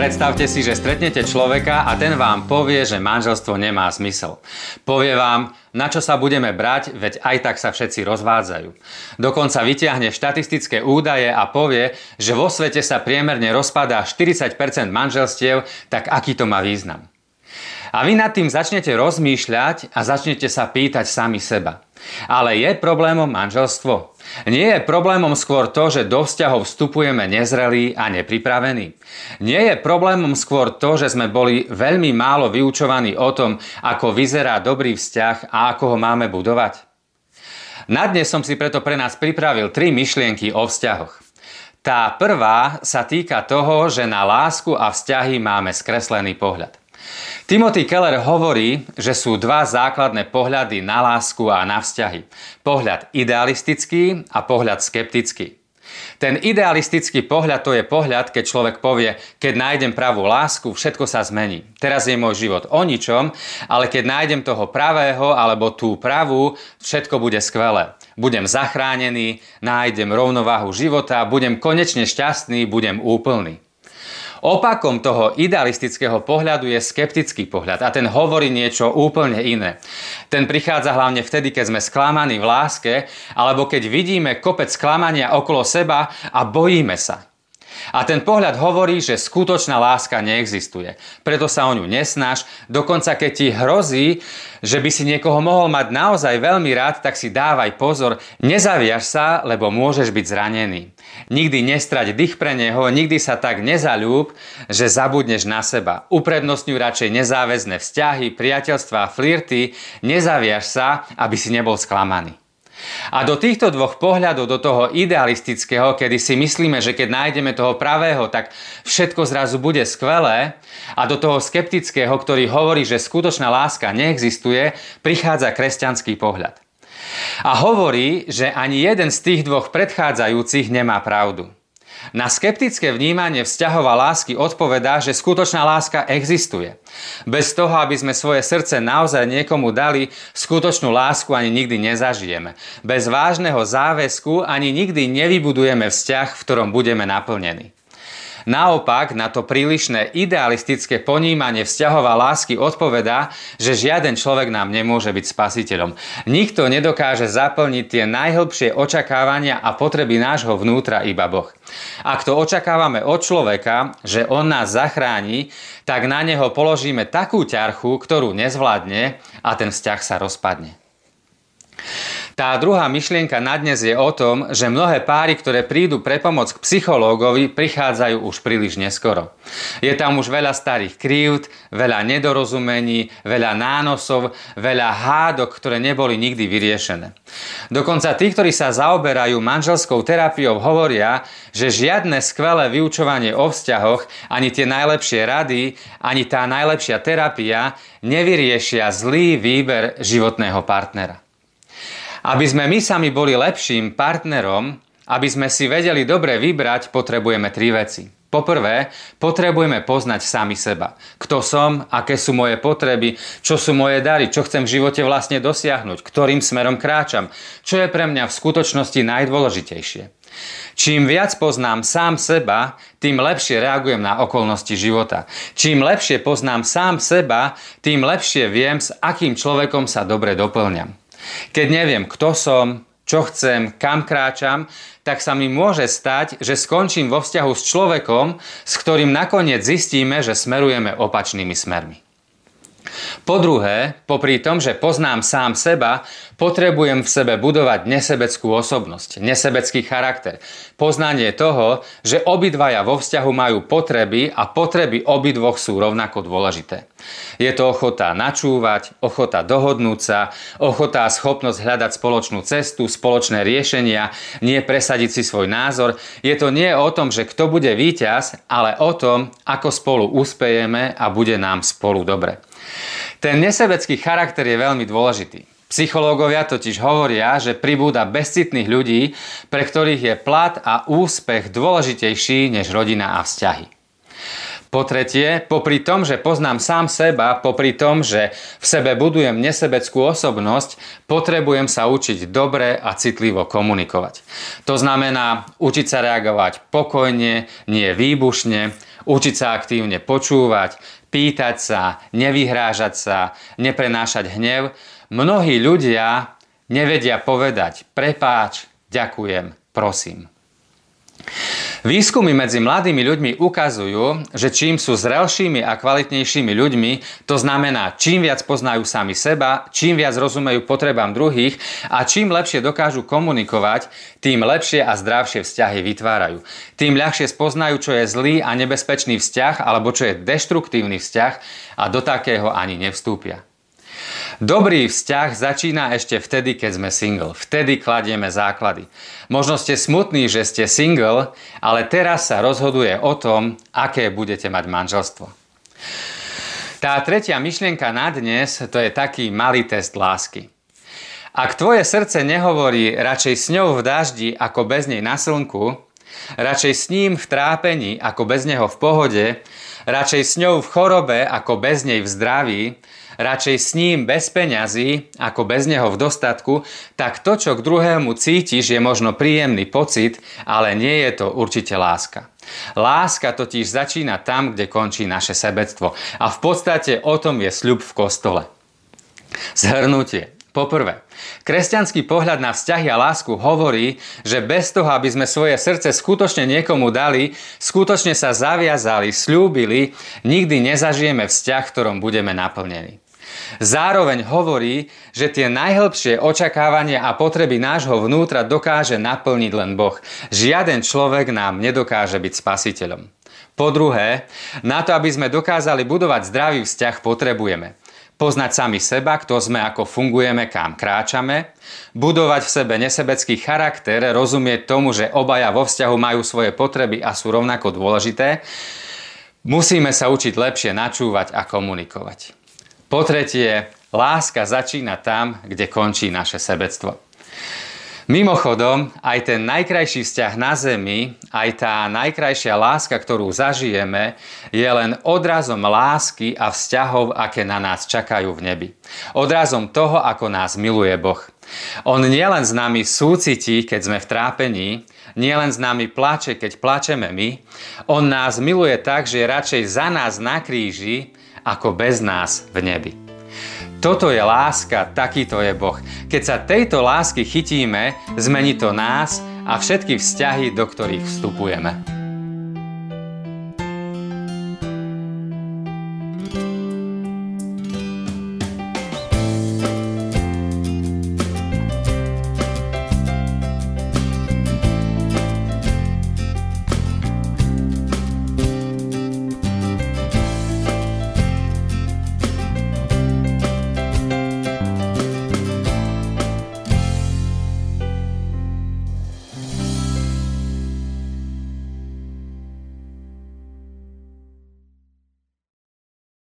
Predstavte si, že stretnete človeka a ten vám povie, že manželstvo nemá zmysel. Povie vám, na čo sa budeme brať, veď aj tak sa všetci rozvádzajú. Dokonca vyťahne štatistické údaje a povie, že vo svete sa priemerne rozpadá 40% manželstiev, tak aký to má význam. A vy nad tým začnete rozmýšľať a začnete sa pýtať sami seba. Ale je problémom manželstvo? Nie je problémom skôr to, že do vzťahov vstupujeme nezrelí a nepripravení. Nie je problémom skôr to, že sme boli veľmi málo vyučovaní o tom, ako vyzerá dobrý vzťah a ako ho máme budovať. Na dnes som si preto pre nás pripravil tri myšlienky o vzťahoch. Tá prvá sa týka toho, že na lásku a vzťahy máme skreslený pohľad. Timothy Keller hovorí, že sú dva základné pohľady na lásku a na vzťahy. Pohľad idealistický a pohľad skeptický. Ten idealistický pohľad to je pohľad, keď človek povie, keď nájdem pravú lásku, všetko sa zmení. Teraz je môj život o ničom, ale keď nájdem toho pravého alebo tú pravú, všetko bude skvelé. Budem zachránený, nájdem rovnováhu života, budem konečne šťastný, budem úplný. Opakom toho idealistického pohľadu je skeptický pohľad a ten hovorí niečo úplne iné. Ten prichádza hlavne vtedy, keď sme sklamaní v láske alebo keď vidíme kopec sklamania okolo seba a bojíme sa. A ten pohľad hovorí, že skutočná láska neexistuje. Preto sa o ňu nesnáš, dokonca keď ti hrozí, že by si niekoho mohol mať naozaj veľmi rád, tak si dávaj pozor, nezaviaž sa, lebo môžeš byť zranený. Nikdy nestrať dých pre neho, nikdy sa tak nezalúb, že zabudneš na seba. Uprednostňuj radšej nezáväzné vzťahy, priateľstva, flirty, nezaviaž sa, aby si nebol sklamaný. A do týchto dvoch pohľadov, do toho idealistického, kedy si myslíme, že keď nájdeme toho pravého, tak všetko zrazu bude skvelé, a do toho skeptického, ktorý hovorí, že skutočná láska neexistuje, prichádza kresťanský pohľad. A hovorí, že ani jeden z tých dvoch predchádzajúcich nemá pravdu. Na skeptické vnímanie vzťahova lásky odpovedá, že skutočná láska existuje. Bez toho, aby sme svoje srdce naozaj niekomu dali, skutočnú lásku ani nikdy nezažijeme. Bez vážneho záväzku ani nikdy nevybudujeme vzťah, v ktorom budeme naplnení. Naopak, na to prílišné idealistické ponímanie vzťahová lásky odpovedá, že žiaden človek nám nemôže byť spasiteľom. Nikto nedokáže zaplniť tie najhlbšie očakávania a potreby nášho vnútra iba Boh. Ak to očakávame od človeka, že on nás zachráni, tak na neho položíme takú ťarchu, ktorú nezvládne a ten vzťah sa rozpadne. Tá druhá myšlienka na dnes je o tom, že mnohé páry, ktoré prídu pre pomoc k psychológovi, prichádzajú už príliš neskoro. Je tam už veľa starých krívd, veľa nedorozumení, veľa nánosov, veľa hádok, ktoré neboli nikdy vyriešené. Dokonca tí, ktorí sa zaoberajú manželskou terapiou, hovoria, že žiadne skvelé vyučovanie o vzťahoch, ani tie najlepšie rady, ani tá najlepšia terapia nevyriešia zlý výber životného partnera. Aby sme my sami boli lepším partnerom, aby sme si vedeli dobre vybrať, potrebujeme tri veci. Poprvé, potrebujeme poznať sami seba. Kto som, aké sú moje potreby, čo sú moje dary, čo chcem v živote vlastne dosiahnuť, ktorým smerom kráčam, čo je pre mňa v skutočnosti najdôležitejšie. Čím viac poznám sám seba, tým lepšie reagujem na okolnosti života. Čím lepšie poznám sám seba, tým lepšie viem, s akým človekom sa dobre doplňam. Keď neviem, kto som, čo chcem, kam kráčam, tak sa mi môže stať, že skončím vo vzťahu s človekom, s ktorým nakoniec zistíme, že smerujeme opačnými smermi. Po druhé, popri tom, že poznám sám seba, potrebujem v sebe budovať nesebeckú osobnosť, nesebecký charakter. Poznanie toho, že obidvaja vo vzťahu majú potreby a potreby obidvoch sú rovnako dôležité. Je to ochota načúvať, ochota dohodnúť sa, ochota a schopnosť hľadať spoločnú cestu, spoločné riešenia, nie presadiť si svoj názor. Je to nie o tom, že kto bude víťaz, ale o tom, ako spolu uspejeme a bude nám spolu dobre. Ten nesebecký charakter je veľmi dôležitý. Psychológovia totiž hovoria, že pribúda bezcitných ľudí, pre ktorých je plat a úspech dôležitejší než rodina a vzťahy. Po tretie, popri tom, že poznám sám seba, popri tom, že v sebe budujem nesebeckú osobnosť, potrebujem sa učiť dobre a citlivo komunikovať. To znamená učiť sa reagovať pokojne, nie výbušne, učiť sa aktívne počúvať, pýtať sa, nevyhrážať sa, neprenášať hnev. Mnohí ľudia nevedia povedať prepáč, ďakujem, prosím. Výskumy medzi mladými ľuďmi ukazujú, že čím sú zrelšími a kvalitnejšími ľuďmi, to znamená, čím viac poznajú sami seba, čím viac rozumejú potrebám druhých a čím lepšie dokážu komunikovať, tým lepšie a zdravšie vzťahy vytvárajú. Tým ľahšie spoznajú, čo je zlý a nebezpečný vzťah alebo čo je deštruktívny vzťah a do takého ani nevstúpia. Dobrý vzťah začína ešte vtedy, keď sme single. Vtedy kladieme základy. Možno ste smutní, že ste single, ale teraz sa rozhoduje o tom, aké budete mať manželstvo. Tá tretia myšlienka na dnes, to je taký malý test lásky. Ak tvoje srdce nehovorí radšej s ňou v daždi ako bez nej na slnku, radšej s ním v trápení ako bez neho v pohode, radšej s ňou v chorobe ako bez nej v zdraví, radšej s ním bez peňazí ako bez neho v dostatku, tak to, čo k druhému cítiš, je možno príjemný pocit, ale nie je to určite láska. Láska totiž začína tam, kde končí naše sebectvo. A v podstate o tom je sľub v kostole. Zhrnutie. Poprvé, kresťanský pohľad na vzťahy a lásku hovorí, že bez toho, aby sme svoje srdce skutočne niekomu dali, skutočne sa zaviazali, slúbili, nikdy nezažijeme vzťah, ktorom budeme naplnení. Zároveň hovorí, že tie najhlbšie očakávania a potreby nášho vnútra dokáže naplniť len Boh. Žiaden človek nám nedokáže byť spasiteľom. Po druhé, na to, aby sme dokázali budovať zdravý vzťah, potrebujeme poznať sami seba, kto sme, ako fungujeme, kam kráčame, budovať v sebe nesebecký charakter, rozumieť tomu, že obaja vo vzťahu majú svoje potreby a sú rovnako dôležité, musíme sa učiť lepšie načúvať a komunikovať. Po tretie, láska začína tam, kde končí naše sebectvo. Mimochodom, aj ten najkrajší vzťah na Zemi, aj tá najkrajšia láska, ktorú zažijeme, je len odrazom lásky a vzťahov, aké na nás čakajú v nebi. Odrazom toho, ako nás miluje Boh. On nielen s nami súcití, keď sme v trápení, nielen s nami plače, keď plačeme my, on nás miluje tak, že je radšej za nás na kríži, ako bez nás v nebi. Toto je láska, takýto je Boh. Keď sa tejto lásky chytíme, zmení to nás a všetky vzťahy, do ktorých vstupujeme.